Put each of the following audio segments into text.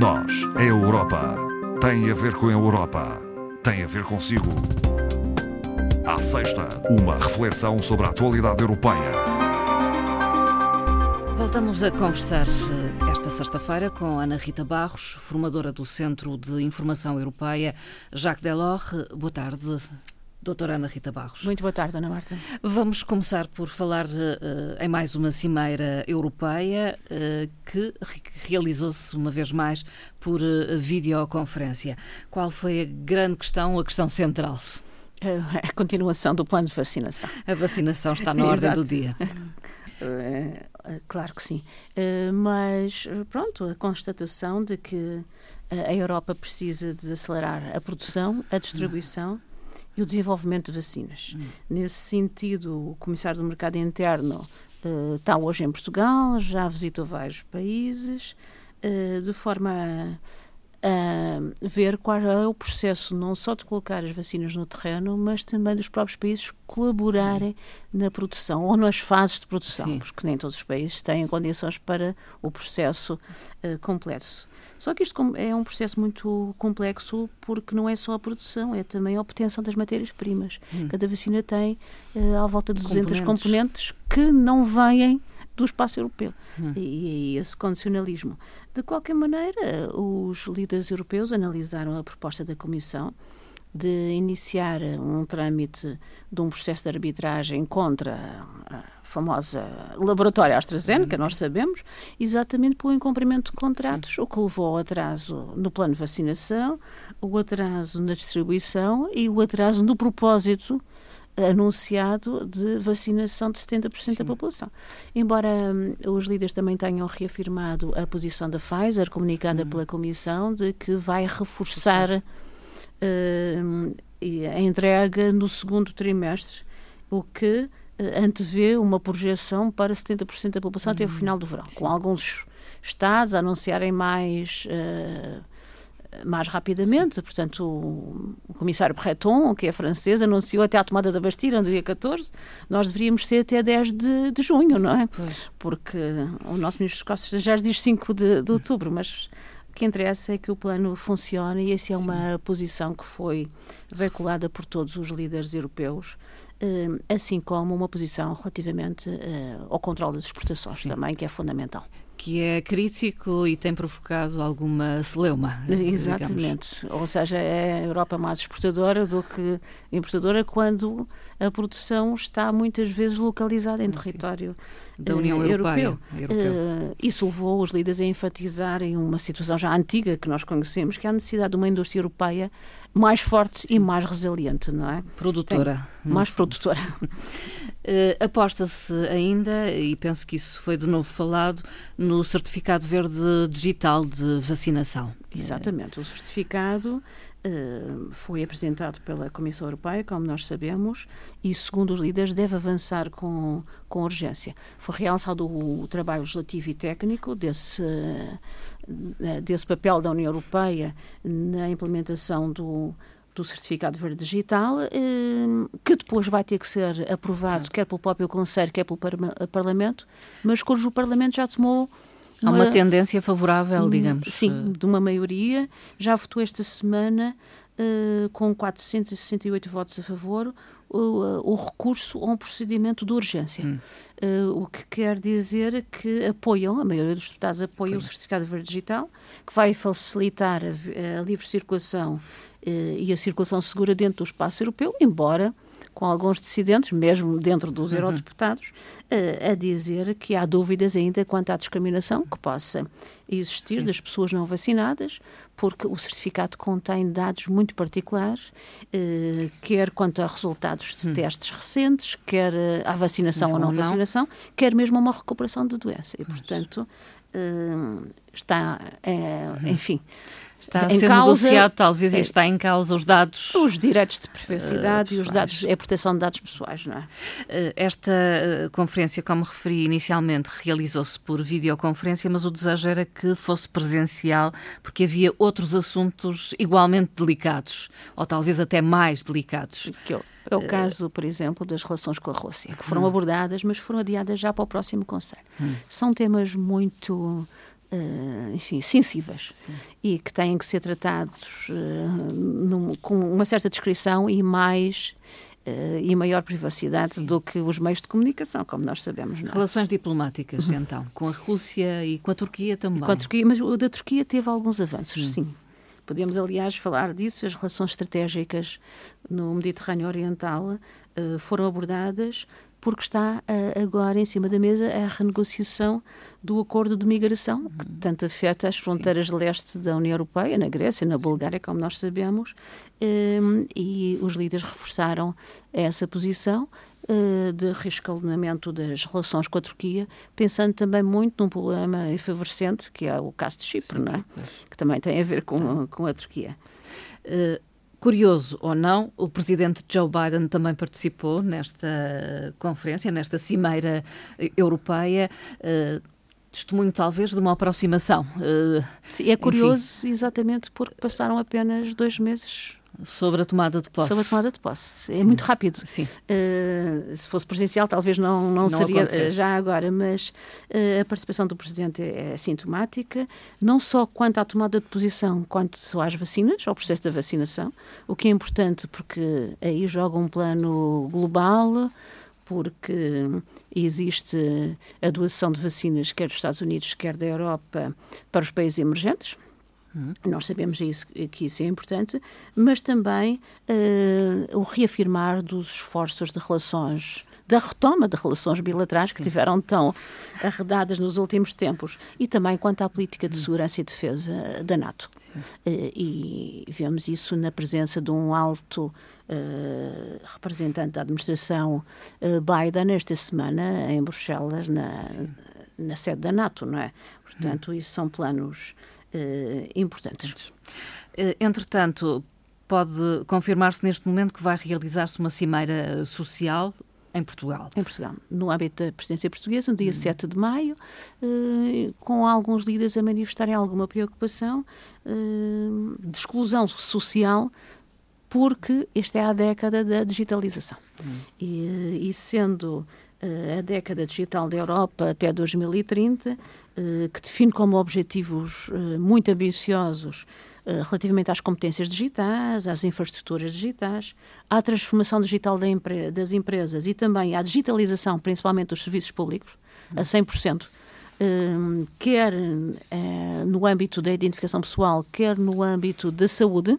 Nós, a Europa, tem a ver com a Europa, tem a ver consigo. À sexta, uma reflexão sobre a atualidade europeia. Voltamos a conversar eh, esta sexta-feira com Ana Rita Barros, formadora do Centro de Informação Europeia Jacques Delors. Boa tarde. Doutora Ana Rita Barros. Muito boa tarde, Ana Marta. Vamos começar por falar uh, em mais uma cimeira europeia uh, que re realizou-se uma vez mais por uh, videoconferência. Qual foi a grande questão, a questão central? A continuação do plano de vacinação. A vacinação está na ordem do dia. claro que sim. mas, pronto, a constatação de que a Europa precisa de acelerar a produção, a distribuição e o desenvolvimento de vacinas. Hum. Nesse sentido, o Comissário do Mercado Interno uh, está hoje em Portugal, já visitou vários países, uh, de forma a, ver qual é o processo não só de colocar as vacinas no terreno, mas também dos próprios países colaborarem na produção ou nas fases de produção, Sim. porque nem todos os países têm condições para o processo uh, completo. Só que isto é um processo muito complexo porque não é só a produção, é também a obtenção das matérias-primas. Hum. Cada vacina tem uh, à volta de 200 componentes. componentes que não vêm do espaço europeu. Hum. E, e esse condicionalismo. De qualquer maneira, os líderes europeus analisaram a proposta da Comissão de iniciar um trâmite de um processo de arbitragem contra a famosa laboratória AstraZeneca, nós sabemos, exatamente pelo incumprimento de contratos, Sim. o que levou ao atraso no plano de vacinação, o atraso na distribuição e o atraso no propósito anunciado de vacinação de 70% Sim. da população. Embora hum, os líderes também tenham reafirmado a posição da Pfizer, comunicada hum. pela Comissão, de que vai reforçar uh, a entrega no segundo trimestre, o que uh, antevê uma projeção para 70% da população até o uhum. final do verão, Sim. com alguns estados a anunciarem mais. Uh, mais rapidamente, portanto, o, o comissário Breton, que é francês, anunciou até a tomada da Bastilha no dia 14, nós deveríamos ser até 10 de, de junho, não é? Pois. Porque o nosso ministro dos Negócios Estrangeiros diz 5 de, de outubro, mas o que interessa é que o plano funcione e essa é uma Sim. posição que foi veiculada por todos os líderes europeus, eh, assim como uma posição relativamente eh, ao controle das exportações Sim. também, que é fundamental que é crítico e tem provocado alguma celeuma. Exatamente. Digamos. Ou seja, é a Europa mais exportadora do que importadora quando a produção está muitas vezes localizada em território da União uh, Europeia. Europeu. Uh, isso levou os líderes a enfatizarem uma situação já antiga que nós conhecemos, que é a necessidade de uma indústria europeia mais forte Sim. e mais resiliente, não é? Produtora. Tem, mais produtora. Uh, Aposta-se ainda, e penso que isso foi de novo falado, no certificado verde digital de vacinação. Exatamente. O certificado Uh, foi apresentado pela Comissão Europeia, como nós sabemos, e, segundo os líderes, deve avançar com, com urgência. Foi realçado o, o trabalho legislativo e técnico desse, uh, desse papel da União Europeia na implementação do, do certificado verde digital, uh, que depois vai ter que ser aprovado, quer pelo próprio Conselho, quer pelo par Parlamento, mas cujo Parlamento já tomou Há uma, tendência favorável, hum, digamos. Sim, de uma maioria. Já votou esta semana, uh, com 468 votos a favor, o, uh, o recurso a um procedimento de urgência. Hum. Uh, o que quer dizer que apoiam, a maioria dos deputados apoia o certificado verde digital, que vai facilitar a, a livre circulação e a circulação segura dentro do espaço europeu, embora com alguns dissidentes, mesmo dentro dos uhum. eurodeputados, uh, a dizer que há dúvidas ainda quanto à discriminação que possa existir das pessoas não vacinadas, porque o certificado contém dados muito particulares, uh, quer quanto a resultados de hum. testes recentes, quer à vacinação ou não, não vacinação, quer mesmo a uma recuperação de doença. E, portanto, está, enfim, Está a ser causa, negociado, talvez, é, está em causa os dados. Os direitos de privacidade uh, e os dados, a proteção de dados pessoais, não é? Uh, esta conferência, como referi inicialmente, realizou-se por videoconferência, mas o desejo era que fosse presencial, porque havia outros assuntos igualmente delicados, ou talvez até mais delicados. Que eu, é o caso, por exemplo, das relações com a Rússia, que foram hum. abordadas, mas foram adiadas já para o próximo Conselho. Hum. São temas muito uh, enfim, sensíveis Sim. e que têm que ser tratados uh, num, com uma certa descrição e mais uh, e maior privacidade Sim. do que os meios de comunicação, como nós sabemos. É? Relações diplomáticas, uhum. então, com a Rússia e com a Turquia também. E com a Turquia, mas o da Turquia teve alguns avanços, sim. sim. Podemos, aliás, falar disso. As relações estratégicas no Mediterrâneo Oriental foram abordadas porque está uh, agora em cima da mesa a renegociação do acordo de migração, que uhum. tanto afeta as fronteiras Sim. leste da União Europeia, na Grécia, na Bulgária, como nós sabemos, um, ehm, e os líderes reforçaram essa posição uh, de reescalonamento das relações com a Turquia, pensando também muito num problema efervescente, que é o caso de Chipre, Sim, não é? que também tem a ver com, com a Turquia. Uh, Curioso ou não, o presidente Joe Biden também participou nesta conferência, nesta cimeira europeia. Uh, testemunho, talvez, de uma aproximação. Uh, Sim, é curioso, enfim. exatamente porque passaram apenas dois meses Sobre a tomada de posse. Sobre a tomada de posse. É Sim. muito rápido. Sim. Uh, se fosse presencial, talvez não, não, não seria acontecesse. já agora, mas uh, a participação do Presidente é, é sintomática, não só quanto à tomada de posição, quanto às vacinas, ao processo da vacinação, o que é importante porque aí joga um plano global, porque existe a doação de vacinas, quer dos Estados Unidos, quer da Europa, para os países emergentes Uhum. Nós sabemos isso, que isso é importante, mas também uh, o reafirmar dos esforços de relações da retoma de relações bilaterais que tiveram tão arredadas nos últimos tempos e também quanto à política de hum. segurança e defesa da NATO. Uh, e vemos isso na presença de um alto uh, representante da administração uh, Biden esta semana em Bruxelas, na, na sede da NATO, não é? Portanto, hum. isso são planos importantes. Uh, entretanto, pode confirmar-se neste momento que vai realizar-se uma cimeira social em Portugal. Em Portugal, no âmbito da presidência portuguesa, no dia hum. 7 de maio, eh, com alguns líderes a manifestarem alguma preocupação de exclusão social, porque esta é a década da digitalização. Hum. E, e, sendo a década digital da Europa até 2030, uh, que define como objetivos uh, muito ambiciosos relativamente às competências digitais, às infraestruturas digitais, à transformação digital das empresas e também à digitalização, principalmente dos serviços públicos, a 100%. quer no âmbito da identificação pessoal, quer no âmbito da saúde,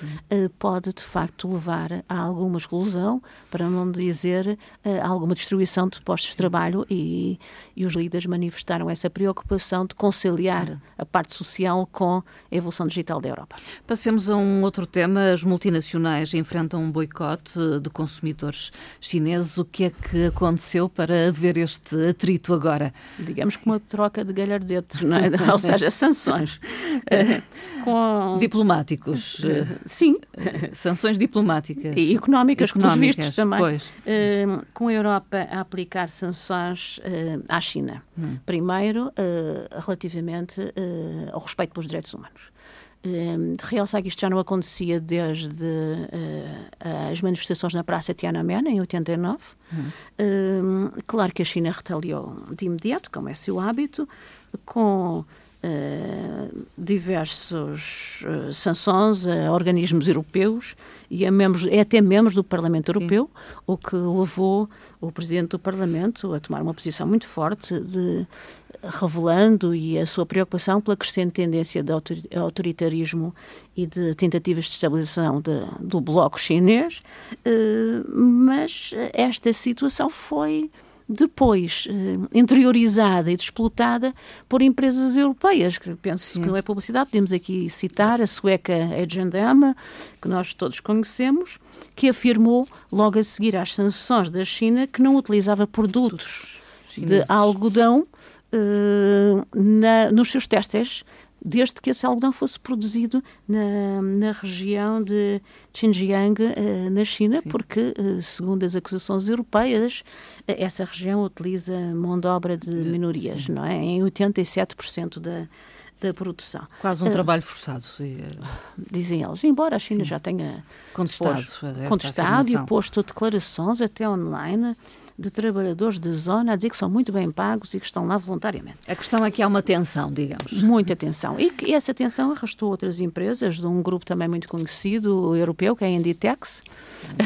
uh, pode de facto levar a alguma exclusão, para não dizer uh, alguma destruição de postos de trabalho e, e os líderes manifestaram essa preocupação de conciliar a parte social com a evolução digital da Europa. Passemos a um outro tema. As multinacionais enfrentam um boicote de consumidores chineses. O que é que aconteceu para haver este atrito agora? Digamos que uma troca de galhardetes, não é? ou seja, sanções. Com... Diplomáticos. Sim. Sanções diplomáticas. E económicas, económicas pelos vistos também. Uh, com a Europa a aplicar sanções uh, à China. Hum. Primeiro, uh, relativamente ao respeito pelos direitos humanos. Uh, realçar que isto já não acontecia desde uh, as manifestações na Praça Tiananmen, em 89. Uhum. Uh, claro que a China retaliou de imediato, como é seu hábito, com uh, diversas uh, sanções a organismos europeus e a membros, até membros do Parlamento Europeu, Sim. o que levou o Presidente do Parlamento a tomar uma posição muito forte de revelando e a sua preocupação pela crescente tendência de autoritarismo e de tentativas de estabilização de, do bloco chinês, uh, mas esta situação foi depois eh, interiorizada e desplotada por empresas europeias, que penso Sim. que não é publicidade, podemos aqui citar a sueca H&M, que nós todos conhecemos, que afirmou logo a seguir às sanções da China que não utilizava produtos de algodão uh, na, nos seus testes desde que esse algodão fosse produzido na, na região de Xinjiang, uh, na China, Sim. porque, uh, segundo as acusações europeias, uh, essa região utiliza mão de obra de minorias, Sim. não é? Em 87% da, da produção. Quase um trabalho forçado. Dizem eles, embora a China Sim. já tenha contestado, posto, contestado e posto declarações até online de trabalhadores da zona a dizer que são muito bem pagos e que estão lá voluntariamente. A questão é que há uma tensão, digamos. Muita tensão. E que essa tensão arrastou outras empresas de um grupo também muito conhecido, europeu, que é a Inditex,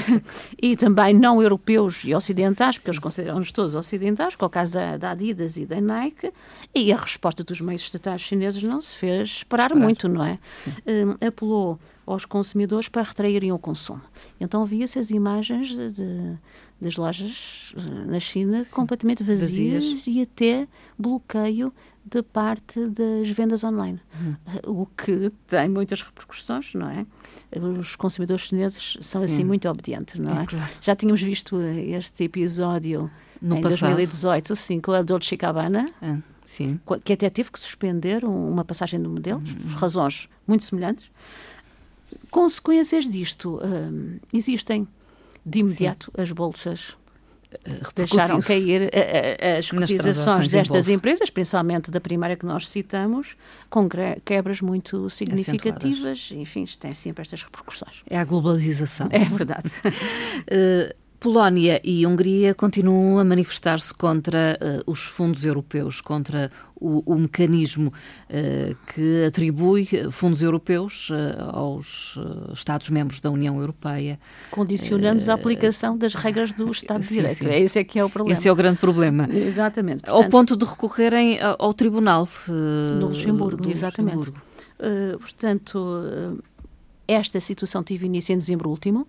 e também não europeus e ocidentais, porque eles consideram-nos todos ocidentais, é o caso da, da, Adidas e da Nike, e a resposta dos meios estatais chineses não se fez esperar, esperar. muito, não é? Um, apelou aos consumidores para retraírem o consumo. Então via-se as imagens de, de, das lojas eh, na China Sim. completamente vazias, vazias, e até bloqueio da parte das vendas online, uhum. o que tem muitas repercussões, não é? Os consumidores chineses são assim, Sim. assim muito obedientes, não é? é claro. Já tínhamos visto este episódio no em passado. 2018, sim, com a Dolce Gabbana. Ah, sim. Que até teve que suspender uma passagem do modelo, uhum. por razões muito semelhantes. Consequências disto um, existem. De imediato, Sim. as bolsas eh, deixaram cair eh, eh, as cotizações destas empresas, principalmente da primeira que nós citamos, com quebras muito significativas. Enfim, tem sempre estas repercussões. É a globalização. É verdade. Polónia e Hungria continuam a manifestar-se contra uh, os fundos europeus, contra o, o mecanismo uh, que atribui fundos europeus uh, aos Estados-membros da União Europeia. Condicionando a aplicação das regras do Estado de Direito. Sim. É esse é que é o problema. Esse é o grande problema. Exatamente. Portanto, ao ponto de recorrerem ao Tribunal. do Luxemburgo, do exatamente. Luxemburgo. portanto, esta situação teve início em dezembro último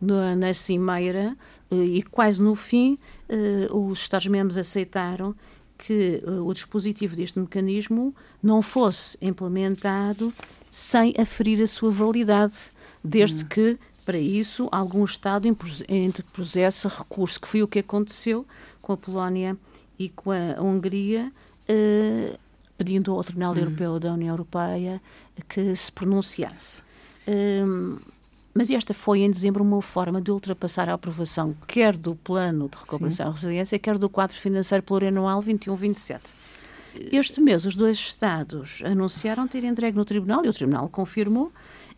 no, na cimeira eh, e quase no fim eh, os Estados-membros aceitaram que eh, o dispositivo deste mecanismo não fosse implementado sem aferir a sua validade, desde hum. que para isso algum Estado interpusesse recurso, que foi o que aconteceu com a Polónia e com a Hungria, eh, pedindo ao Tribunal hum. Europeu da União Europeia que se pronunciasse. Um, mas esta foi, em dezembro, uma forma de ultrapassar a aprovação quer do Plano de Recuperação e Resiliência, quer do quadro financeiro plurianual 21-27. Este mês, os dois Estados anunciaram ter entregue no Tribunal, e o Tribunal confirmou,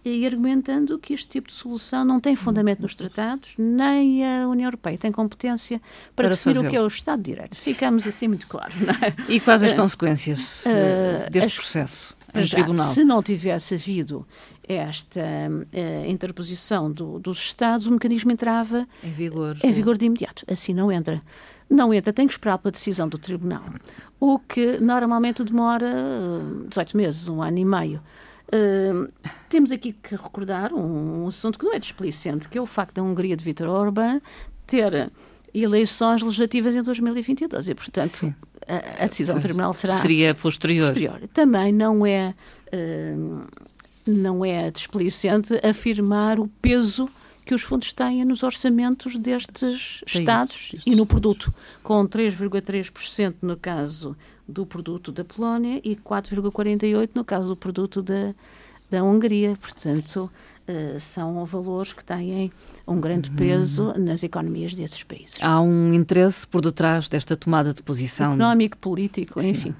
e argumentando que este tipo de solução não tem fundamento nos tratados, nem a União Europeia tem competência para, para definir o que é o Estado de Direito. Ficamos assim muito claro. É? E quais as uh, consequências uh, deste as, processo em já, tribunal? Se não tivesse havido esta uh, interposição do, dos Estados, o mecanismo entrava em vigor, em vigor de imediato. Assim não entra. Não entra, tem que esperar pela decisão do Tribunal, o que normalmente demora 18 meses, um ano e meio. Uh, temos aqui que recordar um, um, assunto que não é desplicente, que é o facto da Hungria de Vítor Orbán ter eleições legislativas em 2022 e, portanto, a, a, decisão do Tribunal será... Seria posterior. posterior. Também não é... Uh, não é desplicente afirmar o peso que os fundos têm nos orçamentos destes é Estados isso, e no produto, com 3,3% no caso do produto da Polónia e 4,48% no caso do produto da, da Hungria. Portanto, uh, são valores que têm um grande peso uhum. nas economias desses países. Há um interesse por detrás desta tomada de posição. Económico, político, Sim. enfim.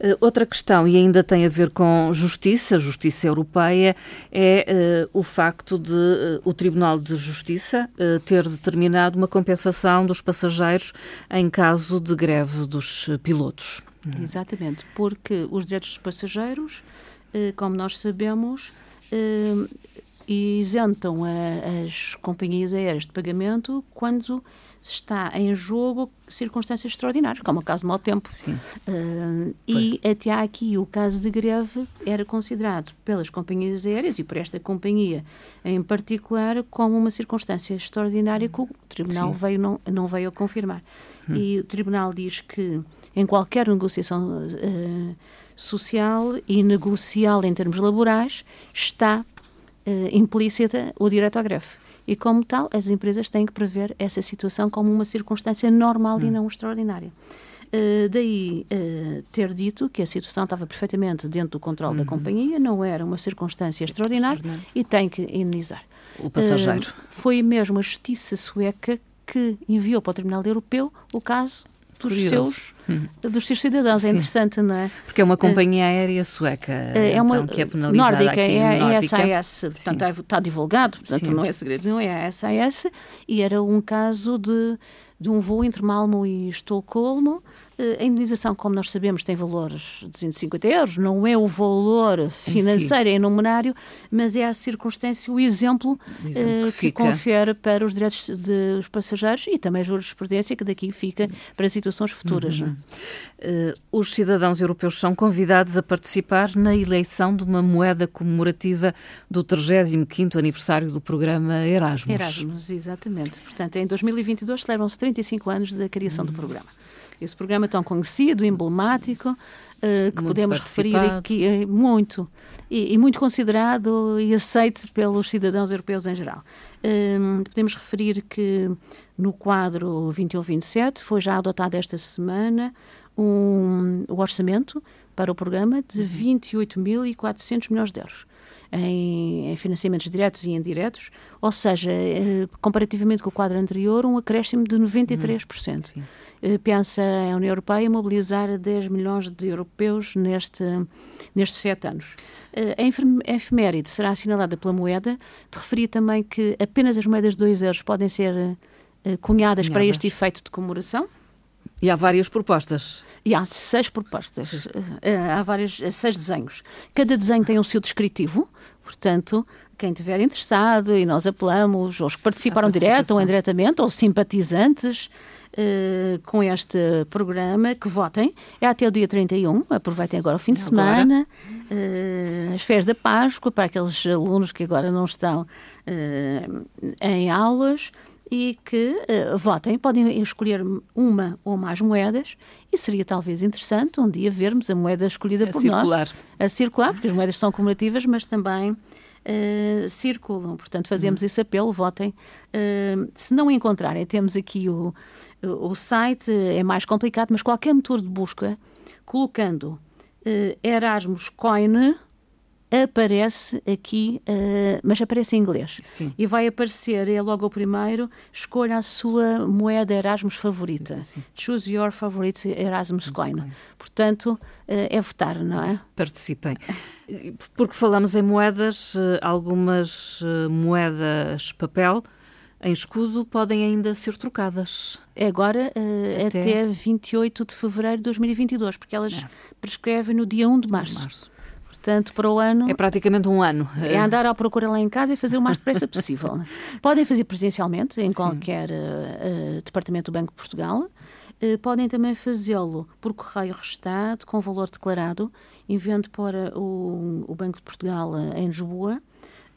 Uh, outra questão, e ainda tem a ver com justiça, justiça europeia, é uh, o facto de uh, o Tribunal de Justiça ter determinado uma compensação dos passageiros em caso de greve dos pilotos. Exatamente, porque os direitos dos passageiros, como nós sabemos, e isentam a, as companhias aéreas de pagamento quando está em jogo circunstâncias extraordinárias, como o caso do mau tempo. Uh, e até aqui o caso de greve era considerado pelas companhias aéreas e por esta companhia em particular como uma circunstância extraordinária que o Tribunal veio, não, não veio a confirmar. Hum. E o Tribunal diz que em qualquer negociação uh, social e negocial em termos laborais está uh, implícita o direito à greve. E, como tal, as empresas têm que prever essa situação como uma circunstância normal hum. e não extraordinária. Uh, daí uh, ter dito que a situação estava perfeitamente dentro do controle uhum. da companhia, não era uma circunstância extraordinária, extraordinária, e tem que indenizar. O passageiro. Uh, foi mesmo a justiça sueca que enviou para o Tribunal Europeu o caso dos seus hum. dos seus cidadãos. É interessante, não é? Porque é uma companhia aérea sueca é então, uma, que é penalizada nórdica, aqui é, nórdica. é a SAS, portanto é, está divulgado, portanto Sim. não é segredo, não é a SAS, e era um caso de de um voo entre Malmo e Estocolmo. A indenização, como nós sabemos, tem valores de 250 euros, não é o valor financeiro, é numerário, mas é a circunstância, o exemplo, o exemplo que, que confere para os direitos dos passageiros e também a jurisprudência que daqui fica para situações futuras. Uhum. Uh, os cidadãos europeus são convidados a participar na eleição de uma moeda comemorativa do 35º aniversário do programa Erasmus. Erasmus, exatamente. Portanto, em 2022 celebram-se 35 anos da criação uhum. do programa. Esse programa tão conhecido, emblemático, uh, que muito podemos referir aqui é muito e, e, muito considerado e aceito pelos cidadãos europeus em geral. Uh, podemos referir que no quadro 21-27 foi já adotado esta semana um, o orçamento para o programa de 28.400 uhum. milhões de euros. Em, em, financiamentos diretos e indiretos, ou seja, eh, comparativamente com o quadro anterior, um acréscimo de 93%. Hum, eh, pensa a União Europeia mobilizar 10 milhões de europeus neste, nestes sete anos. Eh, a efeméride será assinalada pela moeda. De referir também que apenas as moedas de 2 euros podem ser cunhadas, cunhadas para este efeito de comemoração. E há várias propostas. E há seis propostas. Eh, há vários, eh, seis desenhos. Cada desenho tem o seu descritivo, portanto, quem estiver interessado, e nós apelamos, os que participaram direto ou indiretamente, ou simpatizantes uh, com este programa, que votem. É até o dia 31, aproveitem agora o fim de agora. semana, uh, as férias da Páscoa, para aqueles alunos que agora não estão uh, em aulas e que uh, votem. Podem escolher uma ou mais moedas e seria talvez interessante um dia vermos a moeda escolhida a por circular. nós. A circular. porque as moedas são comemorativas, mas também uh, circulam. Portanto, fazemos uhum. esse apelo, votem. Uh, se não encontrarem, temos aqui o, o site, é mais complicado, mas qualquer motor de busca, colocando Erasmus Coin aparece aqui, uh, mas aparece em inglês. Sim. E vai aparecer, é logo o primeiro, escolha a sua moeda Erasmus favorita. Sim. Choose your favorite Erasmus coin. coin. Portanto, uh, é votar, não é? Participem. Porque falamos em moedas, eh, algumas moedas papel em escudo podem ainda ser trocadas. É agora uh, até... até 28 de fevereiro de 2022, porque elas é. prescrevem no dia 1 de março. De março. Portanto, para o ano. É praticamente um ano. É andar à procura lá em casa e fazer o mais depressa possível. Podem fazer presencialmente em Sim. qualquer uh, departamento do Banco de Portugal. Uh, podem também fazê-lo por correio restado, com valor declarado, enviando para o, o Banco de Portugal em Lisboa,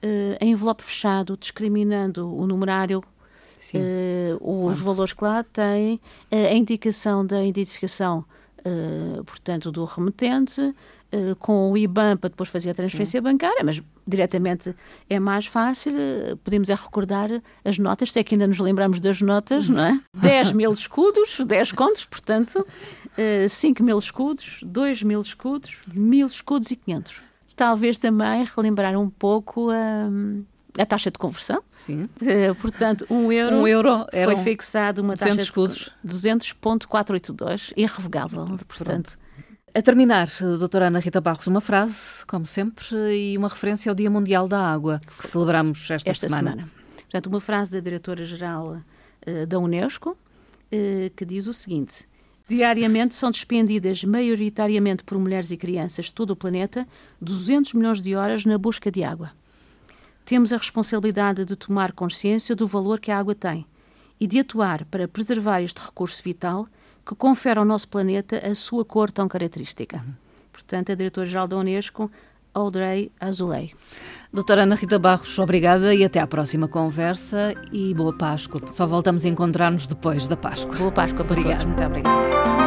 uh, em envelope fechado, discriminando o numerário Uh, os claro. valores que lá têm, uh, a indicação da identificação, uh, portanto, do remetente, eh, com o IBAN para depois fazer a transferência Sim. bancária, mas diretamente é mais fácil. Eh, podemos é recordar as notas, se é que ainda nos lembramos das notas, não é? 10 mil escudos, 10 contos, portanto, 5 eh, mil escudos, 2 mil escudos, mil escudos e 500. Talvez também relembrar um pouco a. a taxa de conversão. Sim. portanto, um euro, um euro foi fixado uma 200 taxa de escudos. 200.482, irrevogável. Portanto, a terminar, doutora Ana Rita Barros, uma frase, como sempre, e uma referência ao Dia Mundial da Água, que celebramos esta, esta semana. semana. Portanto, uma frase da diretora-geral uh, da Unesco, uh, que diz o seguinte: Diariamente são despendidas, maioritariamente por mulheres e crianças de todo o planeta, 200 milhões de horas na busca de água. Temos a responsabilidade de tomar consciência do valor que a água tem e de atuar para preservar este recurso vital que confere ao nosso planeta a sua cor tão característica. Portanto, a diretora-geral da Unesco, Audrey Azoulay. Doutora Ana Rita Barros, obrigada e até à próxima conversa e boa Páscoa. Só voltamos a encontrar-nos depois da Páscoa. Boa Páscoa para obrigada. todos. Muito obrigada.